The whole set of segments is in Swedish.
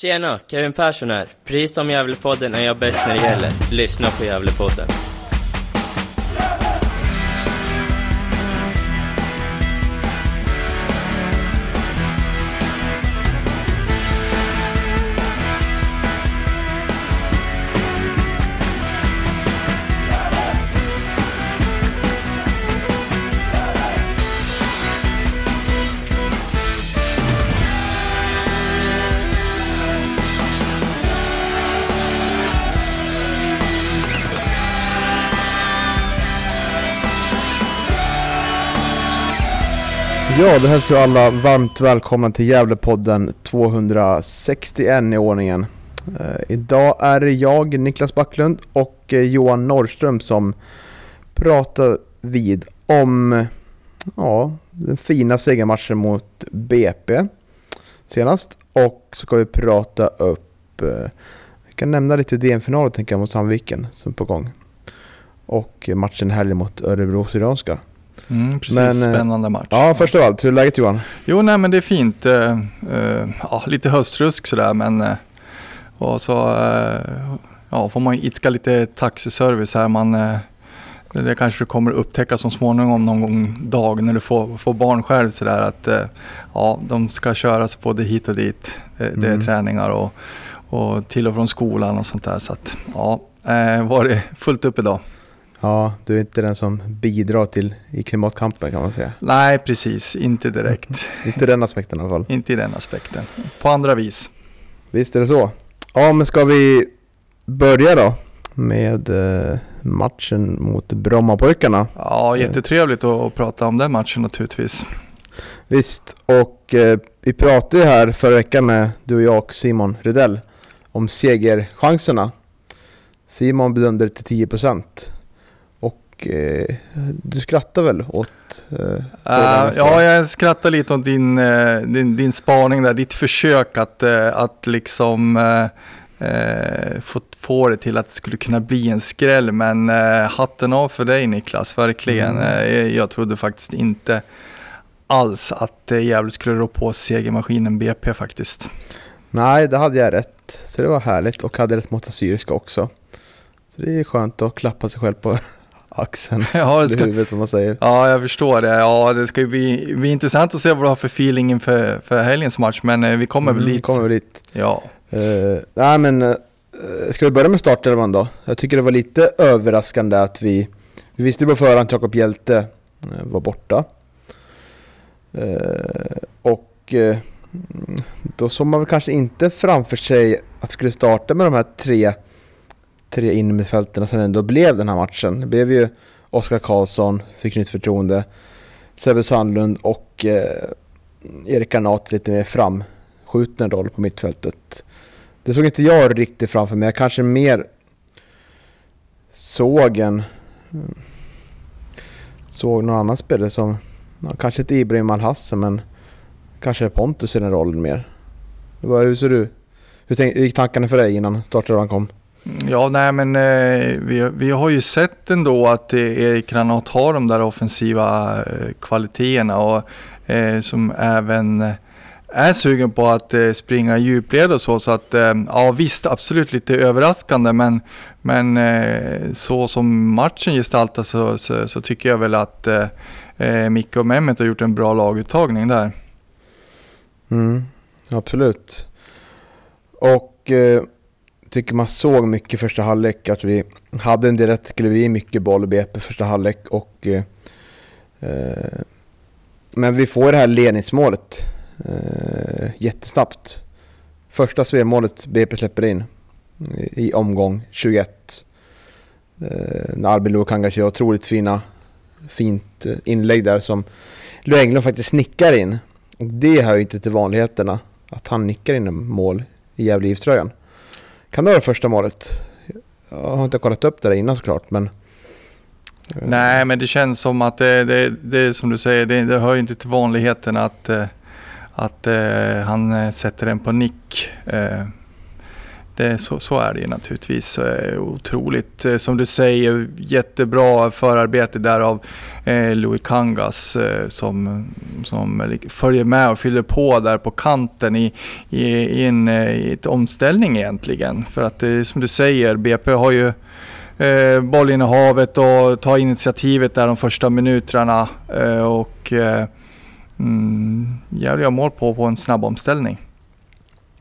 Tjena, Kevin Persson här. Precis som Gävlepodden är jag bäst när det gäller. Lyssna på Gävlepodden. Ja, då hälsar jag alla varmt välkomna till Gävlepodden 261 i ordningen. Eh, idag är det jag, Niklas Backlund och eh, Johan Norrström som pratar vid om ja, den fina segermatchen mot BP senast. Och så ska vi prata upp, eh, jag kan nämna lite DM-finaler tänker jag mot Sandviken som är på gång. Och matchen helg mot Örebro Syrianska. Mm, precis, Men, eh, spännande match. Ja, först av allt, hur är läget Johan? Jo, nej men det är fint. Eh, eh, ja, lite höstrusk sådär men eh, och så ja, får man itska lite taxiservice här. Man, det kanske du kommer upptäcka så småningom någon gång dag när du får, får barn själv sådär att ja, de ska köras både hit och dit. Det, det är Mm. träningar och, och till och från skolan och sånt där. Så att ja, var det fullt upp idag. Ja, du är inte den som bidrar till i klimatkampen kan man säga. Nej, precis. Inte direkt. Inte den aspekten i alla fall. Inte i den aspekten. På andra vis. Visst är det så. Ja, men ska vi börja då med eh, matchen mot Brommapojkarna? Ja, jättetrevligt att, att prata om den matchen naturligtvis. Visst, och eh, vi pratade ju här förra veckan med du och jag och Simon Rydell om segerchanserna. Simon bedömde det till 10% och eh, du skrattar väl åt eh, Uh, ja, jag skrattar lite åt din, eh, din, din spaning där, ditt försök att, eh, att liksom eh, eh, få, få det till att det skulle kunna bli en skräll. Men hatten av för dig Niklas, verkligen. Mm. Jag trodde faktiskt inte alls att eh, Gävle skulle rå på segermaskinen BP faktiskt. Nej, det hade jag rätt. Så det var härligt och hade rätt mot Assyriska också. Så det är skönt att klappa sig själv på axeln. Ja, det ska, huvudet vad man säger. Ja, jag förstår det. Ja, det ska bli, bli intressant att se vad du har för feeling inför för helgens match, men eh, vi kommer väl Mm, dit. kommer väl dit. Ja. Uh, nej men, uh, ska vi börja med startelvan då? Jag tycker det var lite överraskande att vi, vi visste på förhand att Jakob Hjälte var borta. Eh, och mm, då såg man väl kanske inte framför sig att skulle starta med de här tre, tre innermittfältarna som ändå blev den här matchen. Det blev ju Oskar Karlsson, fick nytt förtroende, Sebbe Sandlund och eh, Erik Granat lite mer framskjuten roll på mittfältet. Det såg inte jag riktigt framför mig. Jag kanske mer såg en... Såg någon annan spelare som... Ja, kanske inte Ibrahim Al-Hassan men kanske Pontus i den rollen mer. Hur ser du? Hur, tänk, hur gick tankarna för dig innan startelvan kom? Ja, nej men eh, vi, vi har ju sett ändå att eh, Erik Granat har de där offensiva eh, kvaliteterna och eh, som även eh, är sugen på att eh, springa djupled och så. Så att eh, ja visst, absolut lite överraskande men, men eh, så som matchen gestaltas så, så, så tycker jag väl att eh, eh Micke och Mehmet har gjort en bra laguttagning där. Mm, absolut. Och eh, tycker man såg mycket första halvlek att vi hade en direkt skulle vi mycket boll i BP första halvlek och eh, eh, men vi får det här ledningsmålet eh, jättesnabbt. Första spelmålet BP släpper in i, i omgång 21. Eh, när Albin Luokangas gör otroligt fina, fint eh, inlägg där som Lo Englund faktiskt nickar in. Och det hör ju inte till vanligheterna att han nickar in en mål i Gävle IF-tröjan. Kan det vara det första målet? Jag har inte kollat upp det där innan såklart men... Eh, Nej, men det känns som att det, det, det är som du säger, det, det hör ju inte till vanligheten att, eh, att, att han sätter den på nick. Det, så, så är det ju naturligtvis. Eh, otroligt, eh, som du säger, jättebra förarbete där av eh, Louis Kangas eh, som, som följer med och fyller på där på kanten i, i, i en eh, i ett omställning egentligen. För att eh, som du säger, BP har ju eh, bollinnehavet och tar initiativet där de första minuterna eh, och eh, mm, gör mål på, på en snabb omställning.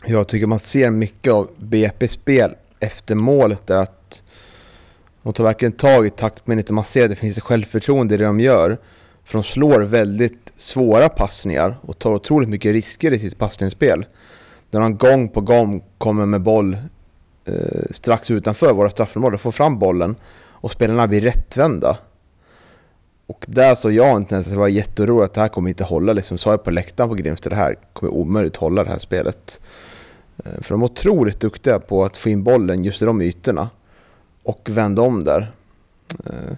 Jag tycker man ser mycket av BP spel efter målet där att de tar verkligen tag i taktminnet. Man ser att det finns ett självförtroende i det de gör. För de slår väldigt svåra passningar och tar otroligt mycket risker i sitt passningsspel. Där de gång på gång kommer med boll eh, strax utanför våra straffområden, får fram bollen och spelarna blir rättvända. Och där så jag inte att det var jätteorolig att det här kommer inte hålla. Liksom sa jag på läktaren på Grimsta, det här kommer omöjligt hålla det här spelet. Eh, för de är otroligt duktiga på att få in bollen just i de ytorna och vända om där. Eh,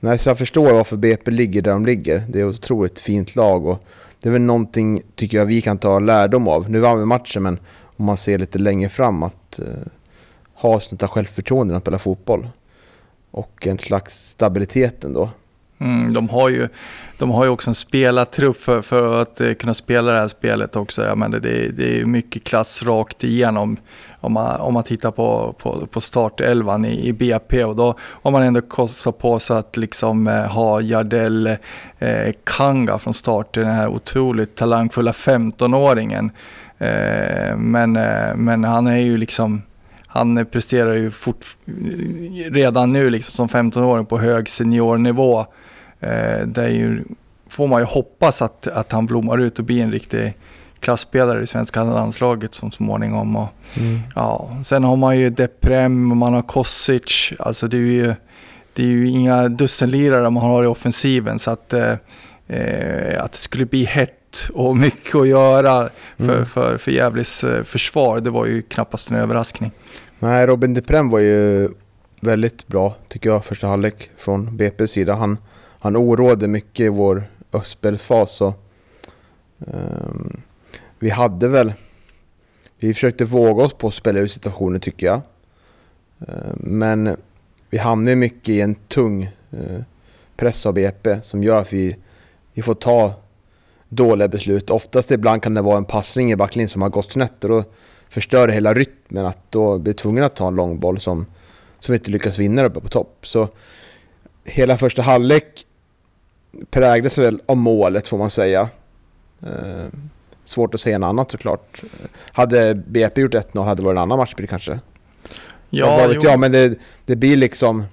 nej, så jag förstår varför BP ligger där de ligger. Det är ett otroligt fint lag och det är väl någonting, tycker jag, vi kan ta lärdom av. Nu vann vi matchen, men om man ser lite längre fram att uh, ha sånt där självförtroende när man spelar fotboll. Och en slags stabilitet ändå. Mm, de, har ju, de har ju också en spelartrupp för, för att eh, kunna spela det här spelet också. Jag menar, det, det är mycket klass rakt igenom om man, om man tittar på, på, på startelvan i, i BP. Och då har man ändå kostat på sig att liksom, eh, ha Jardel eh, Kanga från start, den här otroligt talangfulla 15-åringen. Eh, men, eh, men han är ju liksom han presterar ju fort, redan nu liksom som 15-åring på hög seniornivå. Eh, där ju, får man ju hoppas att, att han blommar ut och blir en riktig klassspelare i svenska landslaget som småningom. Och, mm. ja, sen har man ju Deprem, man har Kosic. Alltså det är ju, det är ju inga dussinlirare man har i offensiven. Så att, eh, eh, att det skulle bli hett och mycket att göra för, mm. för, för Gävles eh, försvar, det var ju knappast en överraskning. Nej, Robin Deprem var ju väldigt bra tycker jag första halvlek från BP's sida. Han, han oroade mycket i vår östspelsfas. um, ehm, vi hade väl... Vi försökte våga oss på att spela ut situationer tycker jag. Uh, men vi hamnade mycket i en tung uh, press av BP som gör att vi, vi får ta dåliga beslut. Oftast ibland kan det vara en passning i backlinjen som har gått snett och då förstör det hela rytmen. Att då blir tvungen att ta en långboll som, som vi inte lyckas vinna uppe på topp. Så hela första halvlek präglas väl av målet får man säga. Eh, svårt att säga något annat såklart. Hade BP gjort 1-0 hade det varit en annan matchbild kanske. Ja, vet jag, men det, det blir liksom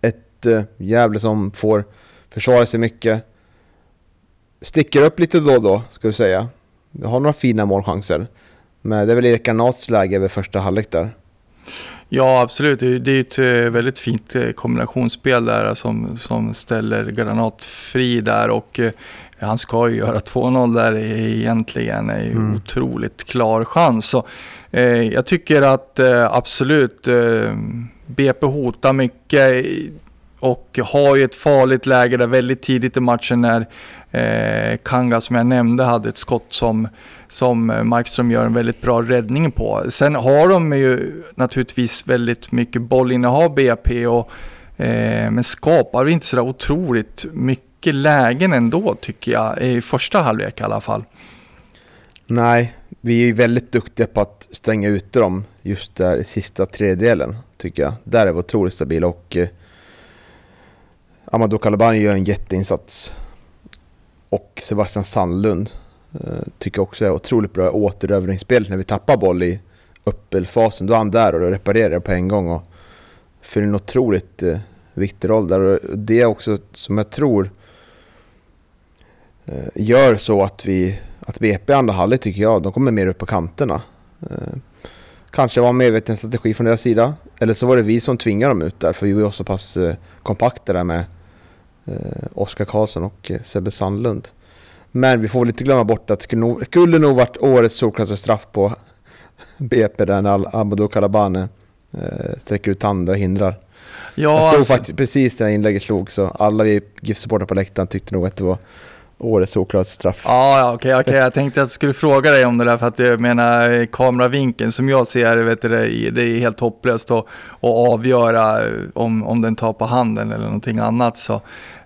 ett äh, Gävle som får försvara sig mycket. Sticker upp lite då och då, ska vi säga. Vi har några fina målchanser. Men det är väl Erik Granats läge över första halvlek där. Ja, absolut. Det är ett eh, väldigt fint eh, kombinationsspel där som, som ställer Granat fri där och eh, han ska ju göra 2-0 där egentligen. Det är ju mm. otroligt klar chans. Så, eh, jag tycker att eh, absolut eh, BP hotar mycket och har ju ett farligt läge där väldigt tidigt i matchen när eh, Kanga som jag nämnde hade ett skott som, som Markström gör en väldigt bra räddning på. Sen har de ju naturligtvis väldigt mycket bollinnehav BP och eh, men skapar inte sådär otroligt mycket lägen ändå tycker jag, i första halvlek i alla fall. Nej, vi är ju väldigt duktiga på att stänga ute dem just där i sista tredjedelen tycker jag. Där är vi otroligt stabila och eh, Amadou Kalabani gör en jätteinsats. Och Sebastian Sandlund Eh, tycker också är otroligt bra återövringsspel när vi tappar boll i uppelfasen. Då är han där och reparerar på en gång och fyller en otroligt eh, viktig roll där. Och det är också som jag tror eh, gör så att vi att BP andra halvlek tycker jag, de kommer mer upp på kanterna. Eh, kanske var en medveten strategi från deras sida. Eller så var det vi som tvingade dem ut där för vi var så pass eh, kompakta där med eh, Oskar Karlsson och eh, Sebbe Sandlund. Men vi får väl inte glömma bort att det skulle nog varit årets solklassestraff på BP där när Amadou Kalabane eh, sträcker ut handen och hindrar. Ja, jag stod alltså... faktiskt precis när inlägget slog så alla vi GIF-supportrar på läktaren tyckte nog att det var årets solklaraste straff. Ja, ja okej, okej. Jag tänkte att jag skulle fråga dig om det där för att jag menar kameravinkeln som jag ser vet du, det är helt hopplöst att, att avgöra om, om den tar på handen eller någonting annat. Så.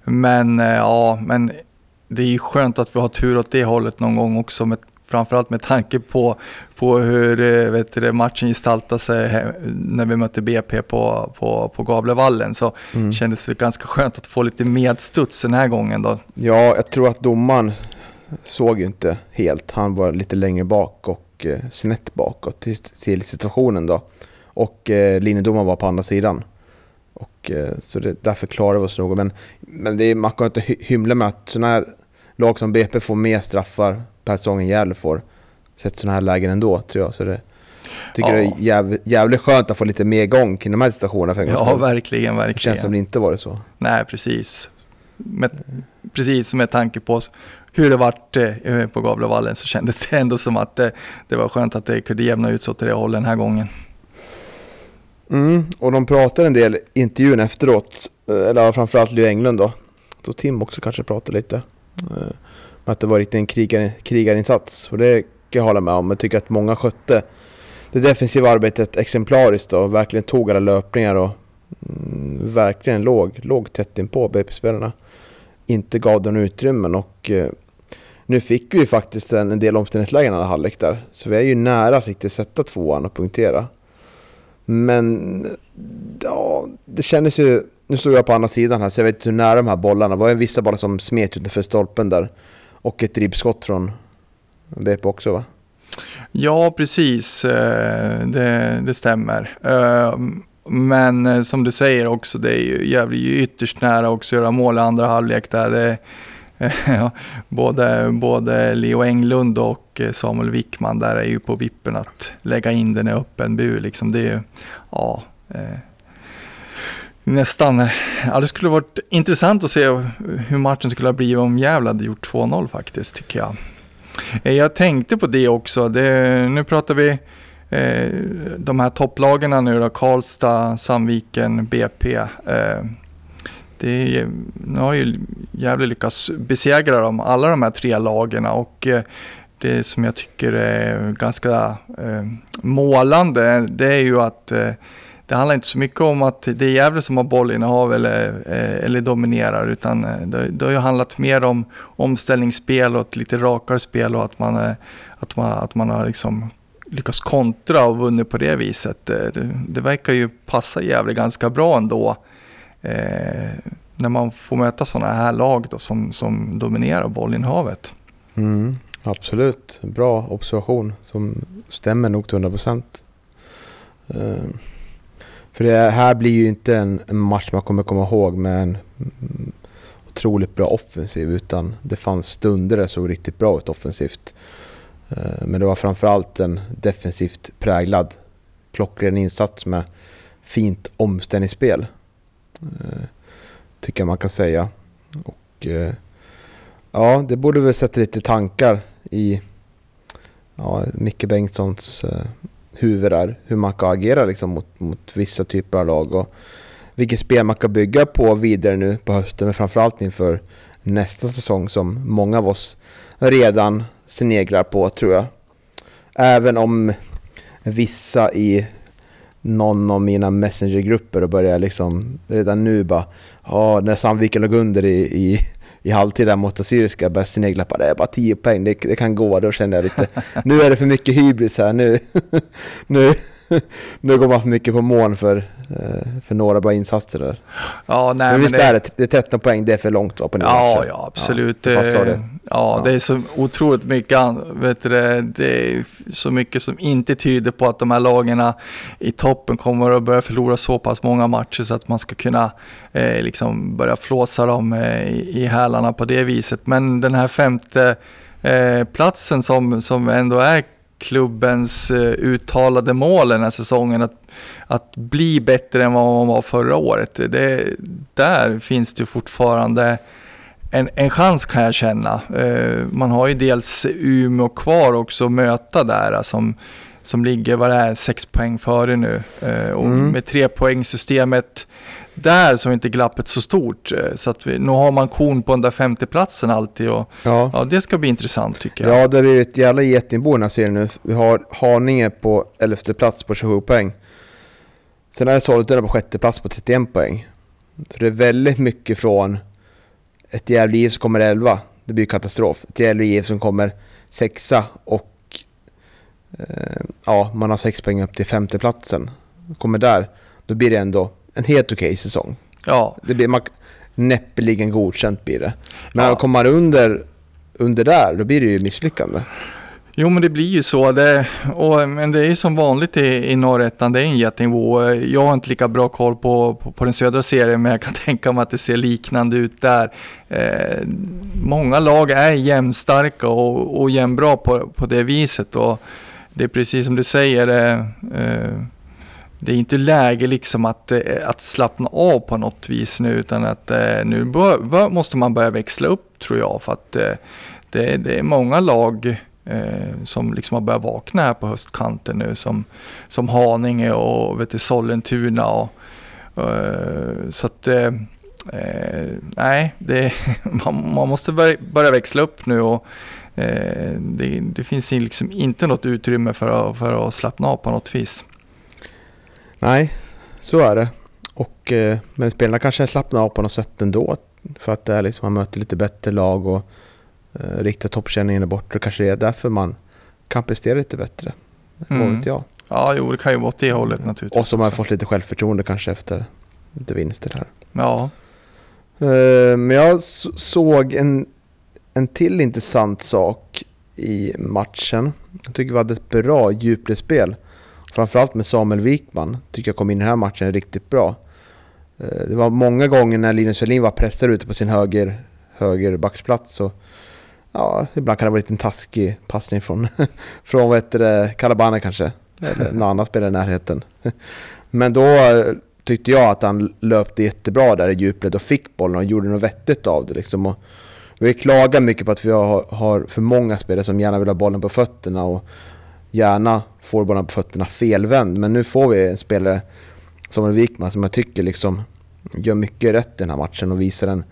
Men eh, ja, men det är ju skönt att vi har tur åt det hållet någon gång också. Med, framförallt med tanke på, på hur eh, vet du, matchen gestaltade sig när vi mötte BP på, på, på Gavlevallen. Så mm. kändes det ganska skönt att få lite medstuds den här gången då. Ja, jag tror att domaren såg ju inte helt. Han var lite längre bak och eh, snett bakåt till, till situationen då. Och eh, linjedomaren var på andra sidan. Och, eh, så det, därför klarar vi oss nog. Men, men det är, man kan inte hymla med att sådana här lag som BP får mer straffar per säsong än Gävle får. Sett sådana här lägen ändå tror jag. Så det, tycker ja. det är jäv, jävligt skönt att få lite mer gång kring de här situationerna. För ja, verkligen, verkligen. Det känns som det inte varit så. Nej, precis. Med, precis med tanke på hur det vart eh, på Gavlevallen så kändes det ändå som att det, det var skönt att det kunde jämna ut sig åt det hållet den här gången. Mm, och de pratar en del i intervjun efteråt, eh, eller framförallt Leo Englund då. Så Tim också kanske pratar lite. Eh, att det var riktigt en krigar, krigarinsats. Och det kan jag hålla med om. Jag tycker att många skötte det defensiva arbetet exemplariskt och verkligen tog alla löpningar och mm, verkligen låg, låg tätt inpå BP-spelarna. Inte gav dem utrymmen och eh, nu fick vi faktiskt en, en del omständighetslägen i halvlek där. Så vi är ju nära att riktigt sätta tvåan och punktera. Men ja, det kändes ju... Nu stod jag på andra sidan här så jag vet inte hur nära de här bollarna var. Det var vissa bollar som smet utanför stolpen där. Och ett ribbskott från BP också va? Ja, precis. Eh, det, det stämmer. Ehm, men eh, som du säger också, det är ju jävligt ytterst nära också att göra mål i andra halvlek där. Det, eh, ja, både, både Leo Englund och Samuel Wickman där är ju på vippen att lägga in den i öppen bur. Liksom det är ju, ja, nästan, ja det skulle varit intressant att se hur matchen skulle ha blivit om Gävle hade gjort 2-0 faktiskt, tycker jag. Eh, jag tänkte på det också, det, nu pratar vi eh, de här topplagarna nu då, Karlstad, Sandviken, BP. Eh, det nu har ju Gävle lyckats besegra dem, alla de här tre lagen och eh, det som jag tycker är ganska eh, målande, det är ju att eh, det handlar inte så mycket om att det är Gävle som har bollinnehav eller, eh, eller dominerar utan eh, det, det har ju handlat mer om omställningsspel och ett lite rakare spel och att man, eh, att man, att man har liksom lyckats kontra och vunnit på det viset. Det, det verkar ju passa Gävle ganska bra ändå. Eh, när man får möta sådana här lag då, som, som dominerar bollinnehavet. Mm, absolut, bra observation som stämmer nog till 100 procent. Eh. För det här blir ju inte en, en match man kommer komma ihåg med en otroligt bra offensiv utan det fanns stunder det såg riktigt bra ut offensivt. Eh, men det var framförallt en defensivt präglad klockren insats med fint omställningsspel. Eh, tycker jag man kan säga. Och, eh, ja, det borde väl sätta lite tankar i ja, Micke Bengtssons huvudar. Hur man kan agera liksom mot, mot vissa typer av lag. Och vilket spel man kan bygga på vidare nu på hösten. Men framförallt inför nästa säsong som många av oss redan sneglar på tror jag. Även om vissa i någon av mina messengergrupper och börjar liksom redan nu bara ja, när Sandviken låg under i, i i halvtid där mot Assyriska började snegla på det, är bara 10 poäng, det, det, kan gå. Då kände jag lite, nu är det för mycket hybris här, nu, nu, nu går man för mycket på mån för, eh, för några bra insatser där. Ja, nej, men visst det... är det, det är 13 poäng, det är för långt va, på nio Ja, ja absolut. Ja, det, ja, det är så otroligt mycket, vet du, det är så mycket som inte tyder på att de här lagen i toppen kommer att börja förlora så pass många matcher så att man ska kunna eh, liksom börja flåsa dem eh, i, i hälarna på det viset. Men den här femte eh, platsen som, som ändå är klubbens eh, uttalade mål den här säsongen. Att, att bli bättre än vad man var förra året. Det, där finns det fortfarande en, en chans kan jag känna. Eh, man har ju dels Umeå kvar också att möta där som, som ligger, vad det är, sex poäng före nu. Eh, och mm. med tre poängsystemet där så är inte glappet så stort. Eh, så att vi, nu har man kon på den där 50-platsen alltid och Ja. ja, det ska bli intressant tycker jag. Ja, det blir ett jävla getingbo den här serien nu. Vi har Haninge på 11 plats på 27 poäng. Sen är Sollentuna på sjätte plats på 31 poäng. Så det är väldigt mycket från ett Gävle IF som kommer 11. Det blir katastrof. Ett Gävle IF som kommer sexa och eh, ja, man har sex poäng upp till femte platsen. Kommer där, då blir det ändå en helt okej säsong. Ja, Det blir näppeligen godkänt blir det. Men Ja. kommer man under, under där, då blir det ju misslyckande. Jo men det blir ju så. Det, och, men det är ju som vanligt i, i norrettan, det är en jättenivå. Jag har inte lika bra koll på, på, på den södra serien men jag kan tänka mig att det ser liknande ut där. Eh, många lag är jämnstarka och, och jämnbra på, på det viset. Och det är precis som du säger, eh, eh, det är inte läge liksom att, eh, att slappna av på något vis nu utan att eh, nu bör, måste man börja växla upp tror jag för att eh, det, det är många lag eh, som liksom har börjat vakna här på höstkanten nu som, som Haninge och vet du, Sollentuna och eh, så att eh, nej, det, man, man måste börja, börja växla upp nu och det, det finns liksom inte något utrymme för att, för att slappna av på något vis. Nej, så är det. Och, eh, men spelarna kanske slappnar av på något sätt ändå. För att det är liksom, man möter lite bättre lag och eh, riktar toppkänningen är borta. Kanske det är därför man kan prestera lite bättre. Mm. Vad vet jag. Ja, jo, det kan ju vara åt det hållet naturligtvis. Och så har man fått lite självförtroende kanske efter lite vinster här. Ja, Eh, Men jag såg en, en till intressant sak i matchen. Jag tycker vi hade ett bra djupledsspel. Framförallt med Samuel Wikman. Tycker jag kom in i den här matchen riktigt bra. Eh, det var många gånger när Linus Ferlin var pressad ute på sin höger, högerbacksplats. Så, ja, ibland kan det vara lite liten taskig passning från, från vad heter det, Calabana kanske. Eller någon annan spelare i närheten. Men då eh, tyckte jag att han löpte jättebra där i djupled och fick bollen och gjorde något vettigt av det. Liksom. Och vi klagar mycket på att vi har, har för många spelare som gärna vill ha bollen på fötterna och gärna får bollen på fötterna felvänd. Men nu får vi en spelare som en Wikman som jag tycker liksom gör mycket rätt i den här matchen och visar en,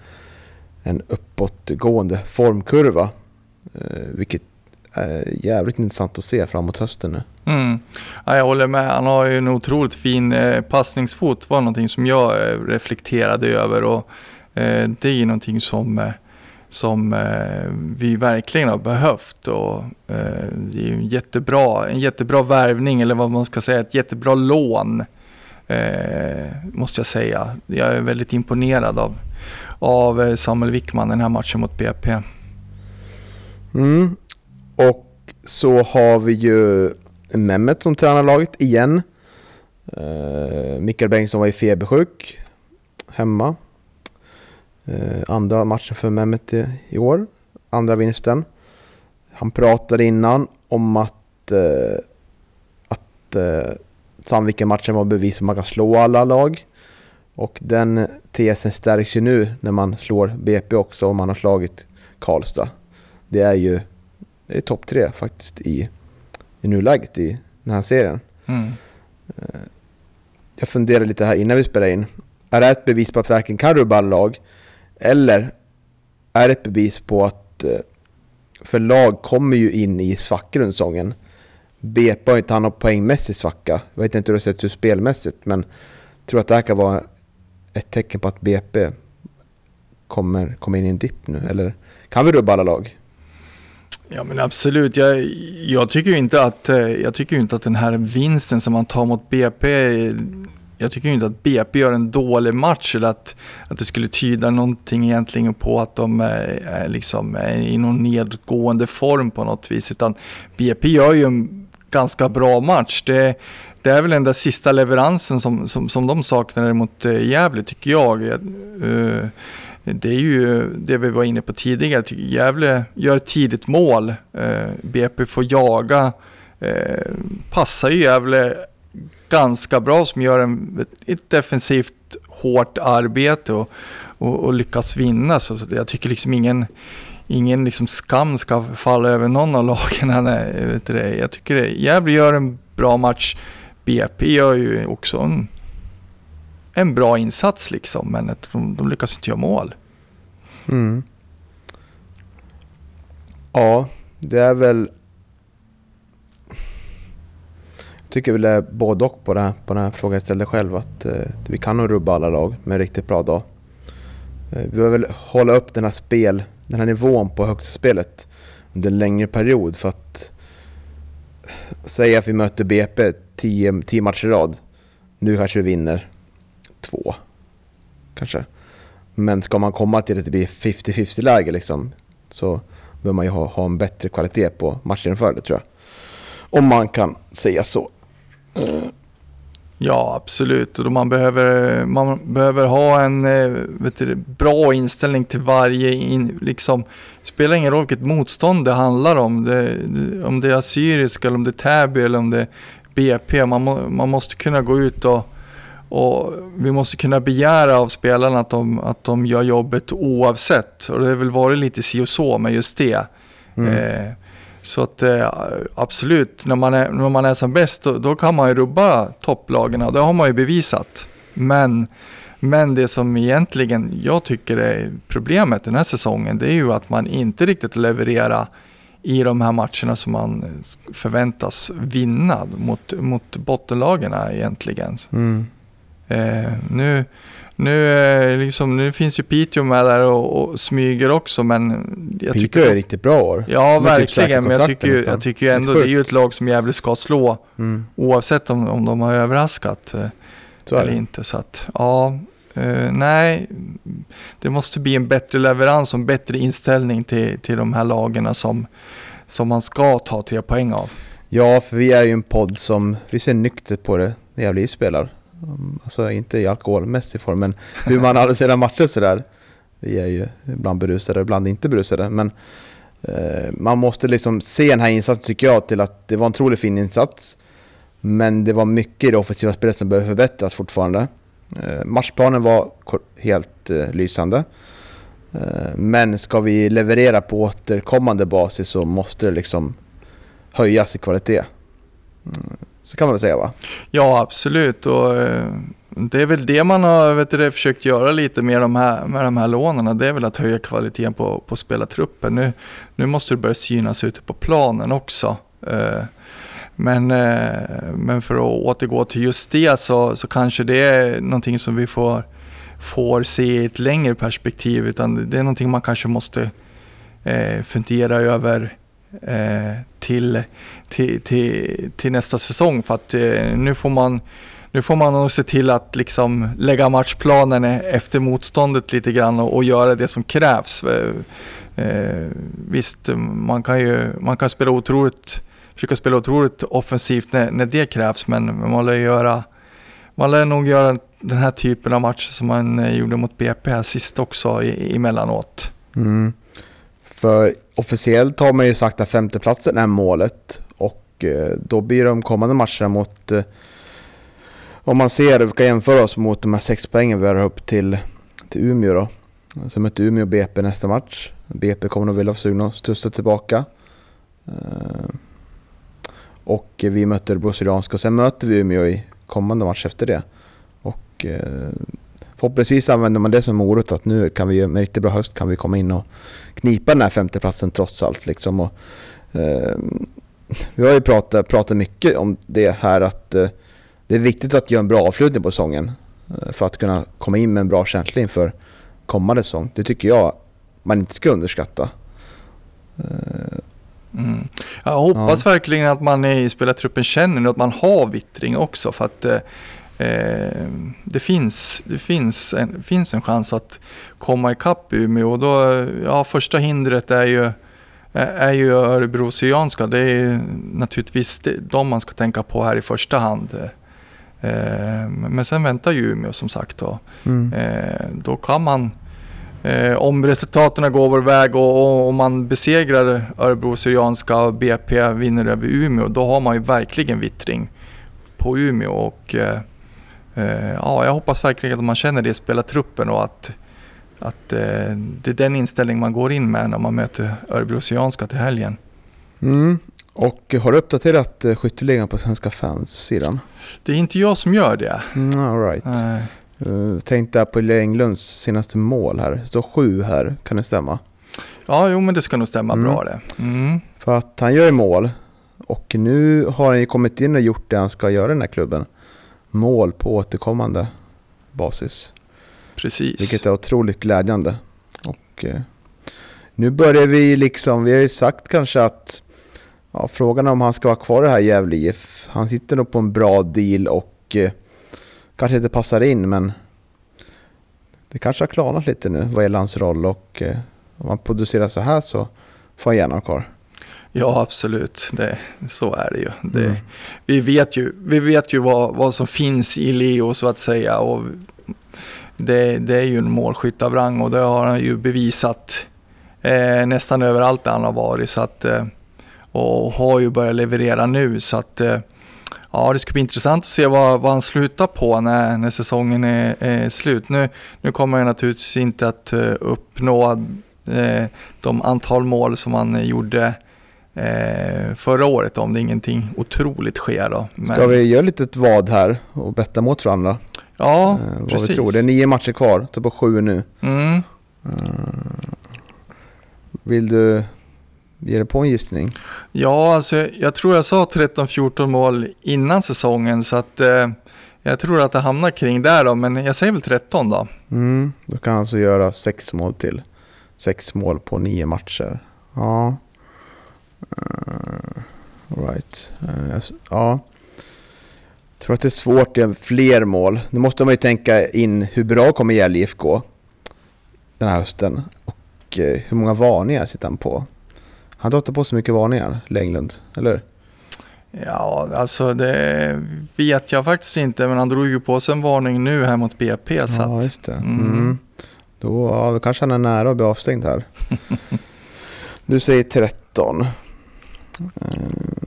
en uppåtgående formkurva. Eh, vilket är jävligt intressant att se framåt hösten nu. Mm. Ja, jag håller med. Han har ju en otroligt fin eh, passningsfot. var någonting som jag eh, reflekterade över. Och, eh, det är ju någonting som, eh, som eh, vi verkligen har behövt. Och, eh, det är ju en jättebra, en jättebra värvning, eller vad man ska säga, ett jättebra lån. Eh, måste jag säga. Jag är väldigt imponerad av, av eh, Samuel Wickman den här matchen mot BP. Mm. Och så har vi ju Mehmet som tränar laget igen. Eh, Mikael Bengtsson var ju febersjuk hemma. Eh, andra matchen för Mehmet i, år. Andra vinsten. Han pratade innan om att, eh, att uh, Sandviken-matchen var bevis på att man kan slå alla lag. Och den tesen stärks ju nu när man slår BP också om man har slagit Karlstad. Det är ju det är topp tre faktiskt i, i nuläget i den här serien. Mm. Jag funderar lite här innan vi spelar in. Är det ett bevis på att verkligen kan rubba lag? Eller är det ett bevis på att eh, förlag för lag kommer ju in i svackor under säsongen. BP har inte han någon poängmässig svacka. Jag vet inte hur det har sett ut spelmässigt men jag tror att det här kan vara ett tecken på att BP kommer, kommer in i en dipp nu. Eller kan vi rubba alla lag? Ja men absolut. Jag, jag, tycker ju inte att, eh, jag tycker ju inte att den här vinsten som man tar mot BP, jag tycker ju inte att BP gör en dålig match eller att, att det skulle tyda någonting egentligen på att de är, är liksom är i någon nedgående form på något vis. Utan BP gör ju en ganska bra match. Det, det är väl den där sista leveransen som, som, som de saknade mot eh, Gävle tycker jag. Det är ju det vi var inne på tidigare. Gävle gör ett tidigt mål. BP får jaga. Passar ju Gävle ganska bra som gör en, ett defensivt hårt arbete och, och, och lyckas vinna. Så, jag tycker liksom ingen, ingen liksom skam ska falla över någon av lagen. Vet det. Jag tycker det. Gävle gör en bra match. BP gör ju också en en bra insats liksom, men de, de lyckas inte göra mål. Mm. Ja, det är väl... Jag tycker väl det är både och på den, här, på den här frågan jag ställde själv. Att eh, vi kan nog rubba alla lag med en riktigt bra dag. Eh, vi behöver väl hålla upp den här, spel, den här nivån på högsta spelet under en längre period. För att eh, säga att vi möter BP 10 matcher i rad. Nu kanske vi vinner två. Kanske. Men ska man komma till att det blir 50-50 läge liksom, så behöver man ju ha, ha en bättre kvalitet på matchgenomförandet tror jag. Om man kan säga så. Ja, absolut. Och man, behöver, man behöver ha en eh, du, bra inställning till varje... In, liksom, spelar ingen roll vilket motstånd det handlar om. Det, om det är Assyrisk, eller om det är Täby eller om det är BP. Man, må, man måste kunna gå ut och, och vi måste kunna begära av spelarna att de, att de gör jobbet oavsett. Och det har väl varit lite si och så med just det. Mm. Eh, så att eh, absolut, när man är, när man är som bäst då, då kan man ju rubba topplagen och det har man ju bevisat. Men, men det som egentligen jag tycker är problemet den här säsongen det är ju att man inte riktigt levererar i de här matcherna som man förväntas vinna mot, mot bottenlagen egentligen. Mm. Eh, nu, nu, eh, liksom, nu finns ju Piteå med där och, och smyger också men... Jag Piteå tycker, är riktigt bra år. Ja, typ verkligen. Men jag tycker, jag tycker ju ändå det är ju ett lag som Gävle ska slå. Mm. Oavsett om, om de har överraskat eh, eller inte. Så att, ja, Uh, nej, det måste bli en bättre leverans och en bättre inställning till, till de här lagarna som, som man ska ta tre poäng av. Ja, för vi är ju en podd som, vi ser nyktert på det när Gävle spelar. Ehm, alltså inte i alkoholmässig form, men hur man analyserar matcher sådär. Vi är ju ibland berusade, ibland inte berusade. Men eh, man måste liksom se den här insatsen tycker jag till att det var en otroligt fin insats. Men det var mycket i det offensiva spelet som behöver förbättras fortfarande. Eh, matchplanen var helt eh, lysande. Eh, men ska vi leverera på återkommande basis så måste det liksom höjas i kvalitet. Mm. Så kan man väl säga va? Ja, absolut. Och, eh, det är väl det man har vet du, försökt göra lite med de här, med de här lånen. Det är väl att höja kvaliteten på, på spelartruppen. Nu, nu måste det börja synas ute på planen också. Eh, men, eh, men för att återgå till just det så, så kanske det är någonting som vi får, får se i ett längre perspektiv. Utan det är någonting man kanske måste fundera över till, till, till, till, nästa säsong. För att eh, nu får man nu får man nog se till att liksom lägga matchplanen efter motståndet lite grann och, och göra det som krävs. Eh, eh visst, man kan ju man kan spela otroligt, försöka spela otroligt offensivt när, när det krävs, men man lär, göra, man lär nog göra den här typen av matcher som man eh, gjorde mot BP här sist också emellanåt. Mm. För officiellt har man ju sagt att femteplatsen är målet och eh, då blir de kommande matcherna mot eh, om man ser, vi kan jämföra oss mot de här sex poängen vi har upp till, till Umeå då. Så möter Umeå BP nästa match. BP kommer nog vilja vara sugna att studsa tillbaka. Eh, och vi möter Brasilianska och sen möter vi Umeå i kommande match efter det. Och förhoppningsvis använder man det som morot att nu kan vi med riktigt bra höst kan vi komma in och knipa den här femteplatsen trots allt. Liksom. Och, eh, vi har ju pratat, pratat mycket om det här att eh, det är viktigt att göra en bra avslutning på säsongen eh, för att kunna komma in med en bra känsla inför kommande säsong. Det tycker jag man inte ska underskatta. Eh, mm. Jag hoppas ja. verkligen att man i spelartruppen känner att man har vittring också för att eh, eh, det, finns, det finns, en, finns en chans att komma ikapp Umeå. Och då, ja, första hindret är ju, är ju Örebro Syrianska. Det är naturligtvis de man ska tänka på här i första hand. Men sen väntar ju Umeå som sagt. Då, mm. då kan man om resultaten går vår väg och, och, man besegrar Örebro Syrianska och BP vinner över Umeå, då har man ju verkligen vittring på Umeå. Och, ja, jag hoppas verkligen att man känner det i spelartruppen och att, att eh, det är den inställning man går in med när man möter Örebro Syrianska till helgen. Mm. Och har du uppdaterat eh, skytteligan på Svenska fans-sidan? Det är inte jag som gör det. Mm, all right. Uh, tänkte på Englunds senaste mål här. Det står sju här, kan det stämma? Ja, jo men det ska nog stämma Mm. bra det. Mm. För att han gör ju mål och nu har han ju kommit in och gjort det han ska göra i den här klubben. Mål på återkommande basis. Precis. Vilket är otroligt glädjande. Och eh, nu börjar vi liksom, vi har ju sagt kanske att ja, frågan om han ska vara kvar i det här Gävle IF. Han sitter nog på en bra deal och eh, kanske inte passar in men det kanske har klarnat lite nu vad gäller hans roll och eh, om han producerar så här så får han gärna vara kvar. Ja, absolut. Det, så är det ju. Det, Mm. Vi vet ju, vi vet ju vad, vad som finns i Leo så att säga. Och det, det är ju en målskytt av rang och det har han ju bevisat eh, nästan överallt där han har varit. Så att, eh, och har ju börjat leverera nu. Så att, eh, ja, det ska bli intressant att se vad, vad han slutar på när, när säsongen är, är slut. Nu, nu kommer han naturligtvis inte att eh, uppnå eh, de antal mål som han gjorde eh, förra året om det ingenting otroligt sker då. Men, Ska vi göra lite ett vad här och betta mot varandra? Ja, Eh, precis. vi tror. Det är nio matcher kvar, står på sju nu. Mm. Vill du ge dig på en gissning? Ja, alltså jag tror jag sa 13-14 mål innan säsongen så att eh, jag tror att det hamnar kring där då, men jag säger väl 13 då. Mm, då kan han alltså göra sex mål till. Sex mål på nio matcher. Ja. Uh, right. Eh, s- ja. Jag tror att det är svårt att göra fler mål. Nu måste man ju tänka in hur bra kommer Gävle IF gå den här hösten. Och eh, hur många varningar sitter han på? Han drar på så mycket varningar, Lenglund, eller? Ja, alltså det vet jag faktiskt inte, men han drog ju på sig en varning nu här mot BP. Så Ja, just det. Mm. Mm. Då, ja, då kanske han är nära att bli avstängd här. du säger 13.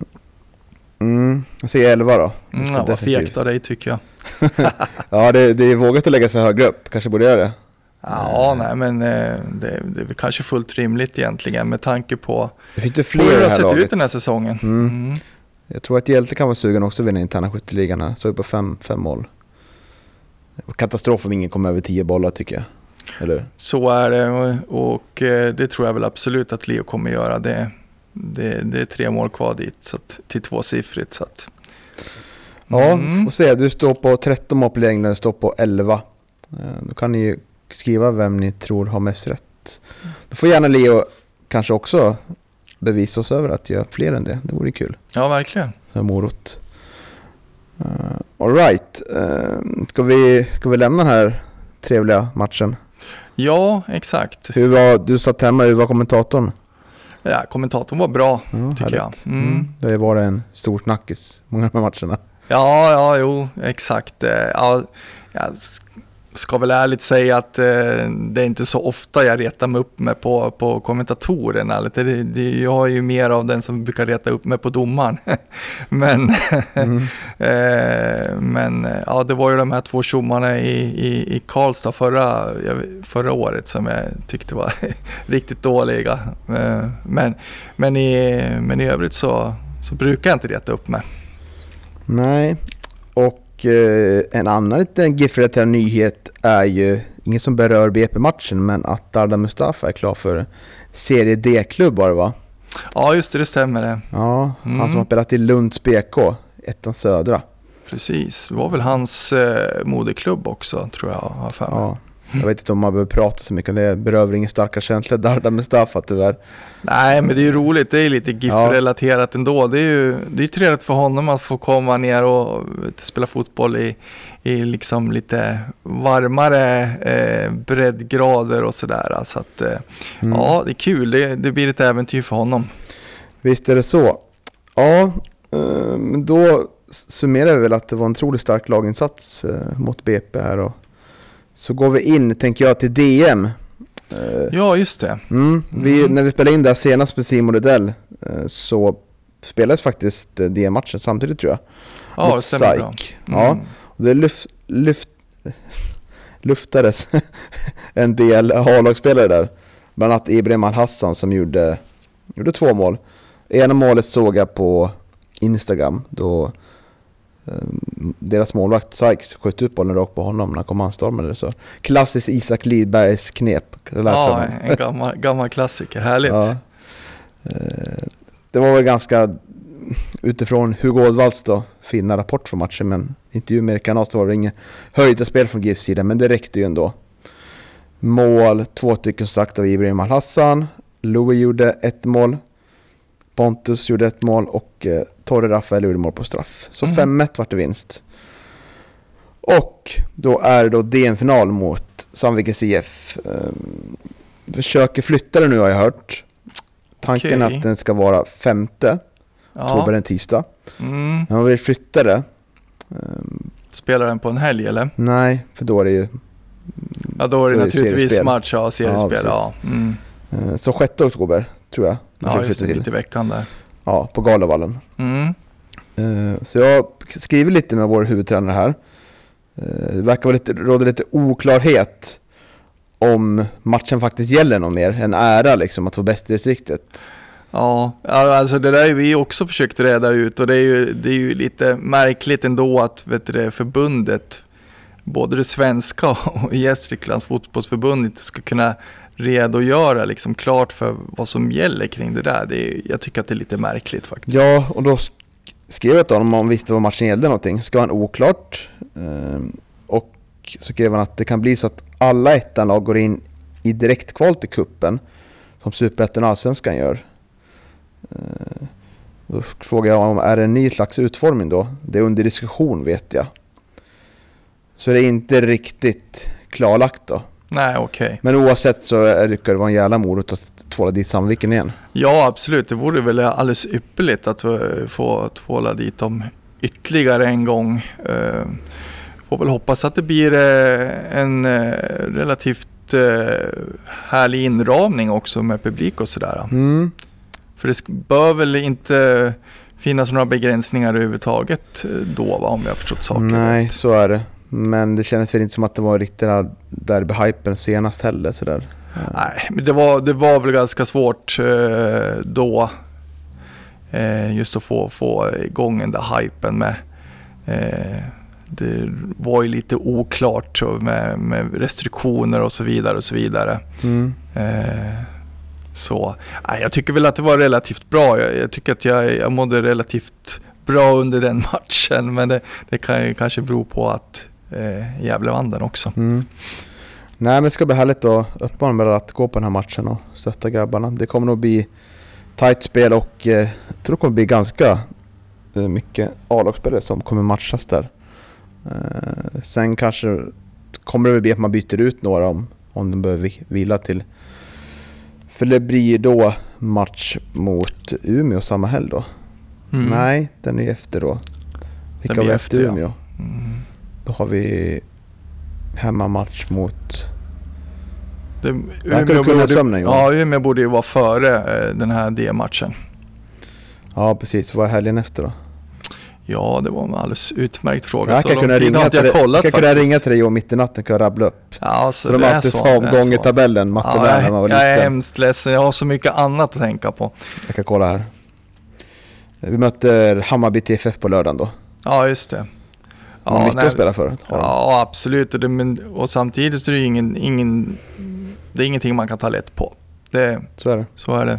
Eh, Mm, jag säger 11 då. mm, ja, vad fegt av dig tycker jag. Ja, det, det är vågat att lägga sig högre upp. Kanske borde göra det. Ja, nej men eh, det, det är kanske fullt rimligt egentligen med tanke på hur det det har sett laget. ut den här säsongen. Mm. Mm. Jag tror att Hjälte kan vara sugen också att vinna interna skytteligan här. Så är på fem, fem mål. Katastrof om ingen kommer över 10 bollar tycker jag. Eller? Så är det och, och eh, det tror jag väl absolut att Leo kommer göra. Det, det, det är tre mål kvar dit, så att, till tvåsiffrigt. Så att, Ja, Mm. får se. Du står på 13 mål på England, står på 11. Eh, Då kan ni ju skriva vem ni tror har mest rätt. Då får gärna Leo kanske också bevisa oss över att göra fler än det. Det vore kul. ja, verkligen. Som morot. Uh, Alright. Uh, ska, vi, ska vi lämna den här trevliga matchen? Ja, exakt. Hur var, du satt hemma, hur var kommentatorn? Ja, kommentatorn var bra. Ja, Tycker jag. härligt. Mm. Det var en stor snackis, många av matcherna. Ja, ja, jo, exakt. Eh, Ja, jag ska väl ärligt säga att eh, det är inte så ofta jag retar mig upp med på, på kommentatorerna. Det, det, jag är ju mer av den som brukar reta upp mig på domaren. men Mm. eh, men eh, ja, det var ju de här två tjommarna i, i, i Karlstad förra, förra året som jag tyckte var riktigt dåliga. Eh, men, men, i, men i övrigt så, så brukar jag inte reta upp mig. Nej, och eh, en annan liten GIF-relaterad nyhet är ju, inget som berör BP-matchen, men att Darda Mustafa är klar för Serie D-klubb var det va? Ja, just det, det stämmer det. Ja, han Mm. som har spelat i Lunds BK, ettan södra. Precis, det var väl hans eh, moderklubb också tror jag har för mig. Ja. Jag vet inte om man behöver prata så mycket, det berövar ingen starka känslor, Darda Mustafa tyvärr. Nej, men det är ju roligt, det är lite GIF-relaterat ändå. Det är ju det är trevligt för honom att få komma ner och spela fotboll i, i liksom lite varmare eh, breddgrader och sådär. Så att, eh, Mm. ja, det är kul. Det, det blir ett äventyr för honom. Visst är det så. Ja, eh, då summerar vi väl att det var en otroligt stark laginsats eh, mot BP här. Och så går vi in, tänker jag, till DM. Eh, Ja, just det. Mm, vi, Mm. När vi spelade in det här senast med Simon Rydell eh, så spelades faktiskt eh, DM-matchen samtidigt tror jag. Ja, det mot stämmer bra. SAIK. Ja, Mm. och det lyft, lyft, luftades en del A-lagsspelare där. Bland annat Ibrahim Al-Hassan som gjorde, gjorde två mål. Ena målet såg jag på Instagram då deras målvakt Sykes sköt ut bollen rakt på honom när han kom anstormande. Så klassiskt Isak Lidbergs knep. Ja, en gammal, gammal klassiker. Härligt. Ja. Eh, det var väl ganska utifrån Hugo Ådvalls då, fina rapport från matchen, men intervju med Erik Granat var det inget höjda spel från GIFs sida, men det räckte ju ändå. Mål, två stycken som sagt av Ibrahim Al-Hassan. Louis gjorde ett mål. Pontus gjorde ett mål och eh, Torre Rafael gjorde mål på straff. Så mm. 5-1 vart det vinst. Och då är det då DN-final mot Sandvikens IF. Um, försöker flytta det nu har jag hört. Tanken okay. att den ska vara femte ja. oktober, en tisdag. Mm. Men man vill flytta det. Um, Spelar den på en helg eller? Nej, för då är det ju... Ja, då är det, då naturligtvis match, ja, seriespel. Ja, ja. Mm. Uh, så 6 oktober, tror jag. Ja, just det, mitt i veckan där. Ja, på Galavallen. Mm. Uh, så jag skriver lite med vår huvudtränare här. Uh, det verkar vara lite, råda lite oklarhet om matchen faktiskt gäller någon mer. En ära liksom att få bäst i distriktet. Ja, alltså det där har vi också försökt reda ut och det är ju, det är ju lite märkligt ändå att vet du, förbundet, både det svenska och Gästriklands fotbollsförbund inte ska kunna redogöra liksom klart för vad som gäller kring det där. Det är, jag tycker att det är lite märkligt faktiskt. Ja, och då skrev jag till honom om han visste vad matchen gällde någonting. Ska vara oklart. Ehm, och så skrev han att det kan bli så att alla ettanlag går in i direktkval till kuppen som Superettan och Allsvenskan gör. Ehm, då frågade jag om är det en ny slags utformning då? Det är under diskussion vet jag. Så det är inte riktigt klarlagt då. Nej, okej. Okay. Men oavsett så rycker det vara en jävla morot att tvåla dit Sandviken igen. Ja, absolut. Det vore väl alldeles ypperligt att få tvåla dit dem ytterligare en gång. Uh, får väl hoppas att det blir uh, en relativt härlig inramning också med publik och sådär. Mm. För det bör väl inte finnas några begränsningar överhuvudtaget då, va, om jag har förstått saken Nej, så är det. Men det kändes väl inte som att det var riktigt derby-hypen senast heller sådär. Nej, men det var, det var väl ganska svårt eh, då. Eh, just att få, få igång den där hypen med eh, det var ju lite oklart med, med, restriktioner och så vidare och så vidare. Mm. Eh, så nej, jag tycker väl att det var relativt bra. Jag, jag tycker att jag, jag mådde relativt bra under den matchen men det, det kan ju kanske bero på att eh, Gävlevandeln också. Mm. Nej men det ska bli härligt att uppmana att gå på den här matchen och stötta grabbarna. Det kommer nog bli tight spel och eh, jag tror det kommer bli ganska eh, mycket A-lagsspelare som kommer matchas där. Eh, sen kanske kommer det bli att man byter ut några om, om de behöver vila till. För det blir då match mot Umeå samma helg då. Mm. Nej, den är efter då. Vilka var efter Umeå? Ja. Mm. Då har vi hemmamatch mot... Det, Umeå, borde, sömnen, ja, Umeå borde ju vara före eh, den här D-matchen. Ja, precis. Vad är helgen efter då? Ja, det var en alldeles utmärkt fråga. Jag kan kunna ringa, till, jag kollat, jag kan kunna ringa till dig och mitt i natten kan jag rabbla upp. Ja, så, så de alltid sa omgång i tabellen, matten ja, när man var Jag är hemskt ledsen, jag har så mycket annat att tänka på. Jag kan kolla här. Vi möter Hammarby TFF på lördagen då. Ja, just det. De har mycket att spela för. Ja, absolut. Och, det, men, och samtidigt så är det ingen, ingen, det är ingenting man kan ta lätt på. Det, så är det. Så är det.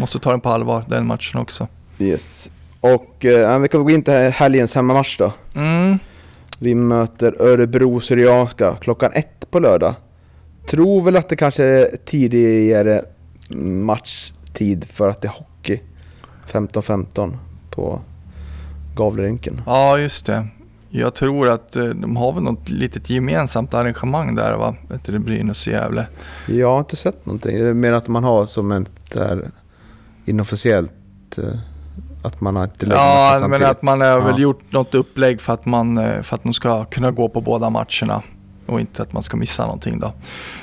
Måste ta den på allvar, den matchen också. Yes. Och eh, vi kan gå in till helgens hemmamatch då. Mm. Vi möter Örebro Syrianska klockan ett på lördag. Tror väl att det kanske är tidigare matchtid för att det är hockey. 15-15 på Gavlerinken. Ja, just det. Jag tror att eh, de har väl något litet gemensamt arrangemang där va? Du, Brynäs och Gävle. Jag har inte sett någonting. Det mer att man har som ett där inofficiellt eh, att man har inte Ja, men att man har ja. väl gjort något upplägg för att, man, eh, för att de ska kunna gå på båda matcherna och inte att man ska missa någonting då.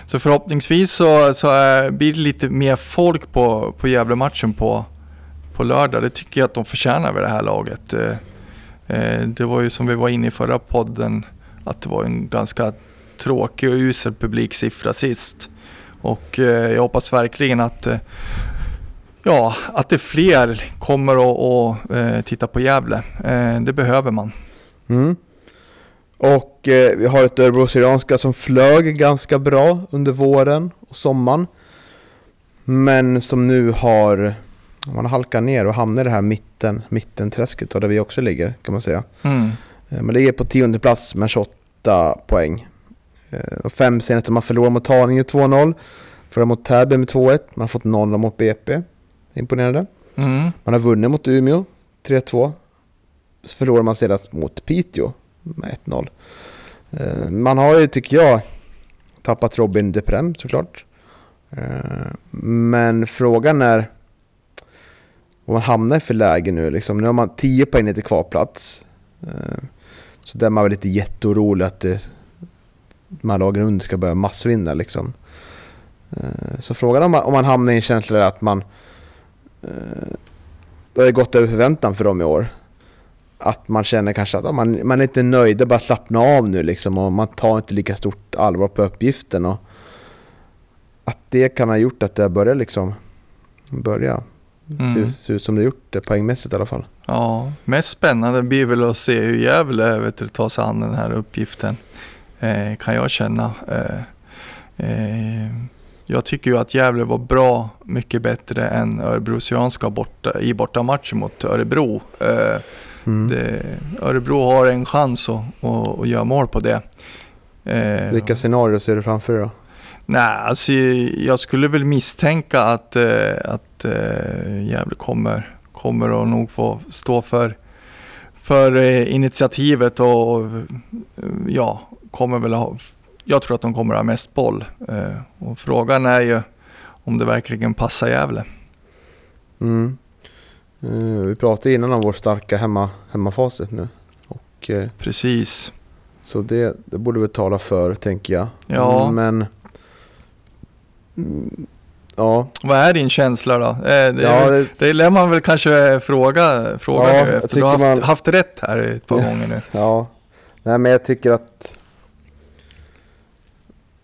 Så förhoppningsvis så, så blir det lite mer folk på, på Gävle-matchen på, på lördag. Det tycker jag att de förtjänar vid det här laget. Eh, det var ju som vi var inne i förra podden att det var en ganska tråkig och usel publiksiffra sist. Och eh, jag hoppas verkligen att, eh, ja, att det fler kommer och titta på Gävle. Det behöver man. Mm. Och eh, vi har ett Örebro Syrianska som flög ganska bra under våren och sommaren. Men som nu har, man har halkat ner och hamnar i det här mitten, mittenträsket där vi också ligger kan man säga. Mm. Eh, Man ligger på tionde plats med 28 poäng. Eh, De fem senaste man förlorar mot Haninge 2-0. Förra mot Täby med 2-1. Man har fått 0 mot BP. Imponerande. Mm. Man har vunnit mot Umeå 3-2. Så förlorar man sedan mot Piteå med 1-0. Eh, Man har ju, tycker jag, tappat Robin Deprem såklart. Men frågan är vad man hamnar i för läge nu. Liksom. Nu har man 10 poäng ner till kvalplats. Eh, så där man väl lite jätteorolig att det, de här lagen under ska börja massvinna. Liksom. Eh, så frågan om man, om man hamnar i en känsla där att man eh, Det har gått över förväntan för dem i år. Att man känner kanske att man, man är inte nöjd, det är bara att slappna av nu liksom och man tar inte lika stort allvar på uppgiften. Och att det kan ha gjort att det börjar liksom börja Mm. ut- se ut som det gjort det poängmässigt i alla fall. Ja, mest spännande blir väl att se hur Gävle vet tar sig an den här uppgiften. Eh, kan jag känna. Eh, eh, jag tycker ju att Gävle var bra mycket bättre än Örebro Syrianska borta, i bortamatchen mot Örebro. Eh, Mm. det, Örebro har en chans att, att, att göra mål på det. Eh, Vilka scenarier ser du framför dig då? Nej, alltså jag skulle väl misstänka att, eh, att eh, Gävle kommer, kommer att nog få stå för, för eh, initiativet och, ja, kommer väl ha, jag tror att de kommer att ha mest boll. Och frågan är ju om det verkligen passar Gävle. Mm. Vi pratade innan om vår starka hemma, hemmafacit nu. Och, Precis. så det, det borde vi tala för, tänker jag. Ja. Men... Ja, Vad är din känsla då? Eh, det, Ja, det- det lär man väl kanske fråga, fråga Ja, nu efter du har haft, man- haft rätt här ett par Ja. gånger nu. Ja, nej men jag tycker att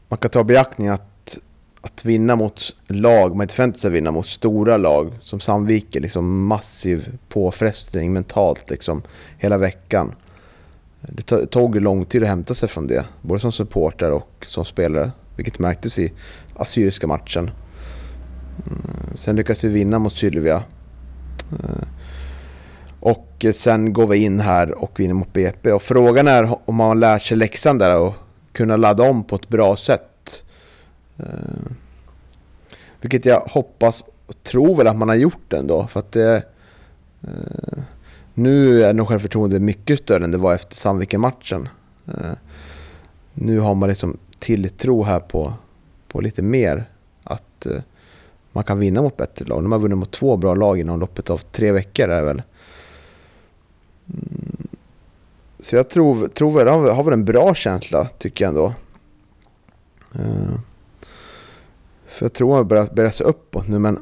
man kan ta beaktning att, att vinna mot lag, man inte förväntar sig att vinna mot stora lag som Sandviken, liksom massiv påfrestning mentalt liksom hela veckan. Det to- tog lång tid att hämta sig från det, både som supporter och som spelare, vilket märktes i Assyriska matchen. Mm, sen lyckades vi vinna mot Sylvia. Eh, och sen går vi in här och vinner mot BP. Och frågan är om man lär sig läxan där och kunna ladda om på ett bra sätt. Eh, vilket jag hoppas och tror väl att man har gjort ändå. För att det... Eh, nu är nog självförtroendet mycket större än det var efter Sandviken-matchen. Nu har man liksom tilltro här på, på lite mer. Att eh, man kan vinna mot bättre lag. De har vunnit mot två bra lag inom loppet av tre veckor är det väl. Mm. Så jag tror, tror väl, har, har väl en bra känsla tycker jag ändå. Eh, För jag tror man börjar, börjar se uppåt nu men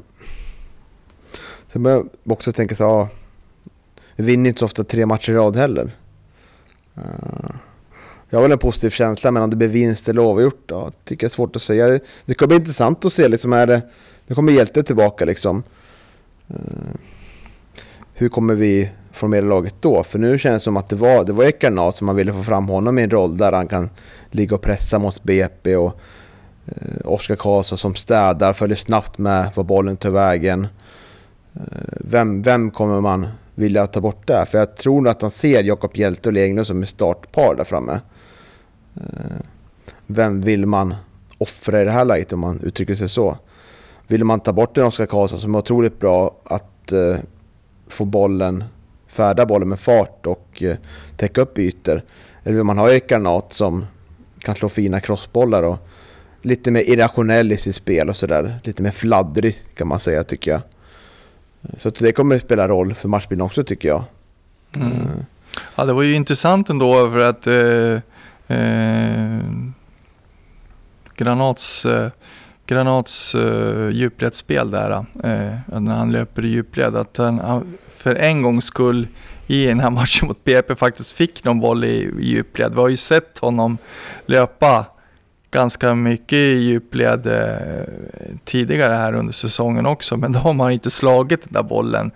Sen börjar jag också tänka så ja, vi vinner inte så ofta tre matcher i rad heller. Eh. Jag har väl en positiv känsla men om det blir vinst eller oavgjort då tycker jag är svårt att säga. Det kommer bli intressant att se liksom, är det, nu kommer Hjälte tillbaka liksom. Eh, hur kommer vi formera laget då? För nu känns det som att det var, det var Ekarnat som man ville få fram honom i en roll där han kan ligga och pressa mot BP och eh, Oskar Karlsson som städar, följer snabbt med var bollen tar vägen. Eh, vem, vem kommer man vilja ta bort där? För jag tror nog att han ser Jakob Hjelte och Legno som är startpar där framme. Eh, vem vill man offra i det här läget om man uttrycker sig så? Vill man ta bort en Oskar Karlsson som är otroligt bra att eh, få bollen, färda bollen med fart och eh, täcka upp ytor? Eller vill man ha Erik Garnat som kan slå fina crossbollar och lite mer irrationell i sitt spel och sådär. Lite mer fladdrig kan man säga tycker jag. Så det kommer att spela roll för matchbilden också tycker jag. Mm. Ja, det var ju intressant ändå för att eh, eh, Granats, eh, Granats eh, djupledsspel där, eh, när han löper i djupled, att han, han för en gångs skull i den här matchen mot BP faktiskt fick någon boll i, i djupled. Vi har ju sett honom löpa ganska mycket i djupled eh, tidigare här under säsongen också, men då har man inte slagit den där bollen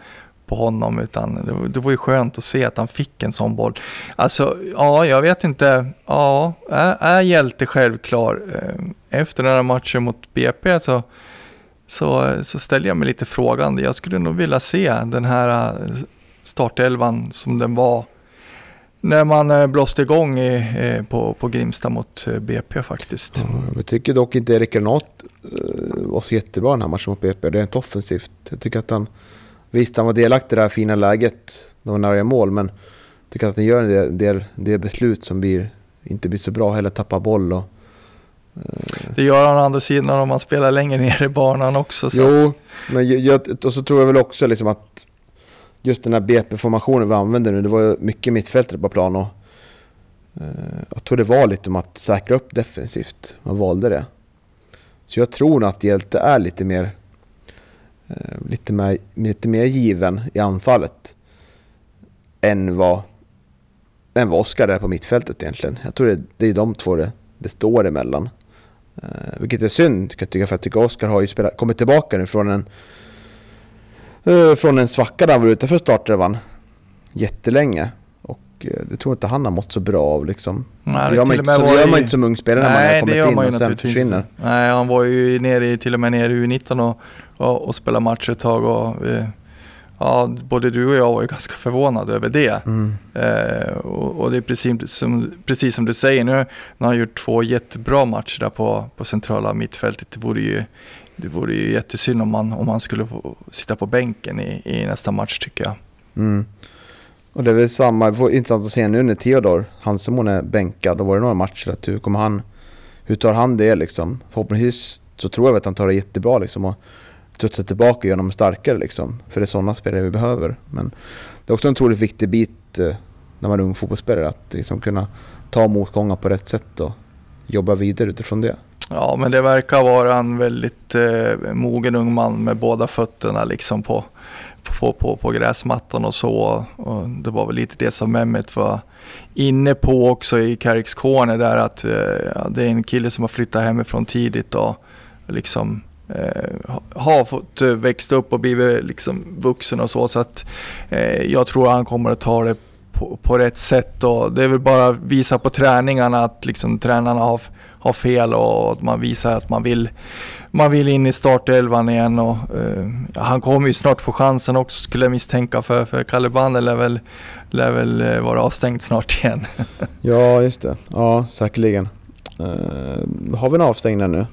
på honom utan det, var- det var ju skönt att se att han fick en sån boll. Alltså, ja, jag vet inte. Ja, är, är hjälte självklar? Eh, efter den här matchen mot BP så, så, så ställer jag mig lite frågande. Jag skulle nog vilja se den här eh, startelvan som den var när man eh, blåste igång i, på, på Grimsta mot BP faktiskt. Jag tycker dock inte Erik Granath var så jättebra den här matchen mot BP. Rent offensivt. Jag tycker att han... Visst, han var delaktig i det här fina läget. Det var nära mål, men jag tycker att han gör en del, del, del beslut som blir, inte blir så bra heller. Tappar boll och... Det gör han å andra sidan om man spelar längre ner i banan också. Så att, Jo, men jag, och så tror jag väl också liksom att just den här BP-formationen vi använder nu, det var ju mycket mittfältare på plan och eh, jag tror det var lite om att säkra upp defensivt. Man valde det. Så jag tror nog att Hjälte är lite mer eh, lite, mer, lite mer given i anfallet än vad, än vad Oskar är på mittfältet egentligen. Jag tror det, det är de två det, det står emellan. Eh, vilket är synd, tycker jag, för jag tycker Oskar har ju spelat, kommit tillbaka nu från en eh, från en svacka där han var utanför startelvan jättelänge. Och eh, det tror jag inte han har mått så bra av liksom. nej, Det gör man, inte, så, gör man inte som ung spelare när man har kommit in och sen försvinner. Nej, han var ju nere i, till och med nere i U19 och, och, och spelade matcher ett tag. Och, eh, ja, både du och jag var ju ganska förvånade över det. Mm. Eh, och, och det är precis som, precis som du säger, nu han har gjort två jättebra matcher där på, på centrala mittfältet. Det vore ju, det vore ju jättesynd om man, om man skulle sitta på bänken i, i nästa match tycker jag. Mm. Och det är väl samma, det var intressant att se nu när Theodor Hansemon är bänkad. Då var det några matcher att hur kommer han, hur tar han det liksom? Förhoppningsvis så tror jag att han tar det jättebra liksom och studsa tillbaka och göra dem starkare liksom. För det är sådana spelare vi behöver. Men det är också en otroligt viktig bit eh, när man är ung fotbollsspelare att liksom kunna ta motgångar på rätt sätt och jobba vidare utifrån det. Ja, men det verkar vara en väldigt eh, mogen ung man med båda fötterna liksom på, på, på, på gräsmattan och så. Och det var väl lite det som Mehmet var inne på också i Carricks Corner där att eh, det är en kille som har flyttat hemifrån tidigt och liksom eh, har fått eh, växa upp och blivit liksom vuxen och så. Så att eh, jag tror han kommer att ta det på, på rätt sätt och det är väl bara att visa på träningarna att liksom tränarna har, har fel och att man visar att man vill, man vill in i startelvan igen och eh, han kommer ju snart få chansen också skulle jag misstänka för, för Kalle Banner lär väl, lär väl eh, vara avstängd snart igen. Ja, just det. Ja, säkerligen. Uh, har vi en avstängning nu?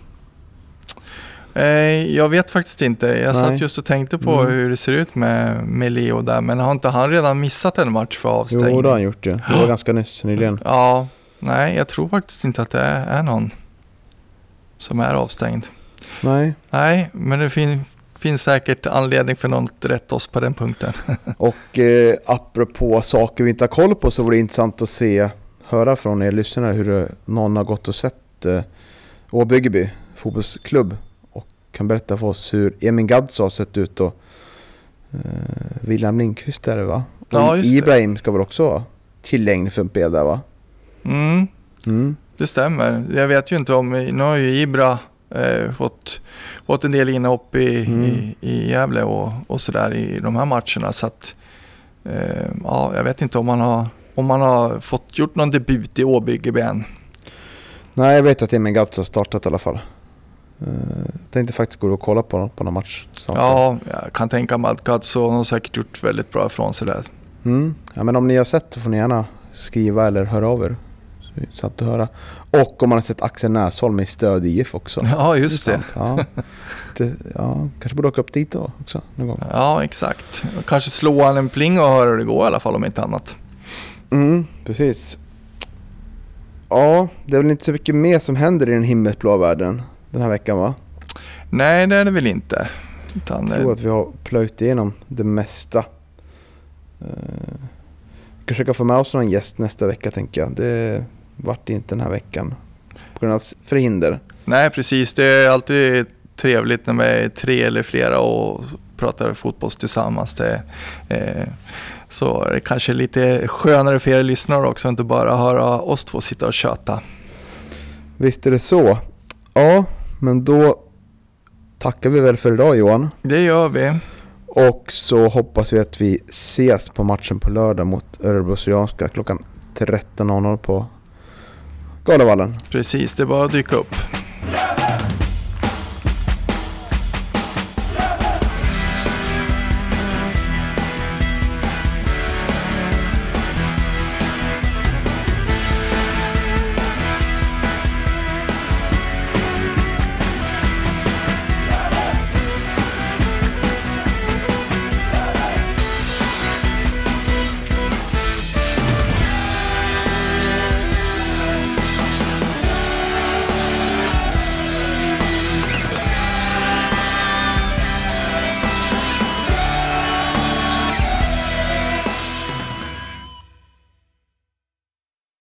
Eh, jag vet faktiskt inte. Jag satt Nej. just och tänkte på Mm. hur det ser ut med, med Leo där men har inte han redan missat en match för avstängning? Jo, det har han gjort det. Det var ganska nyss, nyligen. Ja, nej jag tror faktiskt inte att det är, är någon som är avstängd. Nej. Nej, men det fin, finns säkert anledning för någon att rätta oss på den punkten. Och eh, apropå saker vi inte har koll på så vore det intressant att se, höra från er lyssnare hur det, någon har gått och sett eh, Åbyggeby fotbollsklubb kan berätta för oss hur Emin Gadzo har sett ut och eh, William Lindqvist är det va? Ja, just det. Ibrahim ska väl också vara tillgänglig för en spel där va? Mm, Mm. det stämmer. Jag vet ju inte om, nu har ju Ibra eh, fått, fått en del inhopp i, Mm. i, i Gävle och, och sådär i de här matcherna. Så att, eh, ja, jag vet inte om man har, om man har fått gjort någon debut i Åbyggeby än. Nej, jag vet att Emin Gadzo har startat i alla fall. Eh, jag tänkte faktiskt gå och kolla på, på någon match. snart. Ja, jag kan tänka mig att Gadzo har säkert gjort väldigt bra ifrån sig där. Mm. Ja, men om ni har sett så får ni gärna skriva eller höra av er. Så det intressant att höra. Och om man har sett Axel Näsholm i Stöd IF också. Ja, just det. Intressant. Ja. det. Ja, kanske borde åka upp dit då också någon gång. Ja, exakt. Kanske slå han en pling och höra hur det går i alla fall om inte annat. Mm, precis. Ja, det är väl inte så mycket mer som händer i den himmelsblå världen den här veckan va? Nej, det är det väl inte. Utan, Jag tror att vi har plöjt igenom det mesta. Vi ska försöka få med oss någon gäst nästa vecka tänker jag. Det vart inte den här veckan. På grund av förhinder. Nej, precis. Det är alltid trevligt när vi är tre eller flera och pratar fotboll tillsammans. Det, eh, så är det kanske lite skönare för er lyssnare också, inte bara höra oss två sitta och köta. Visst är det så. Ja, men då tackar vi väl för idag Johan. Det gör vi. Och så hoppas vi att vi ses på matchen på lördag mot Örebro Syrianska klockan 13.00 på Galavallen. Precis, det är bara att dyka upp.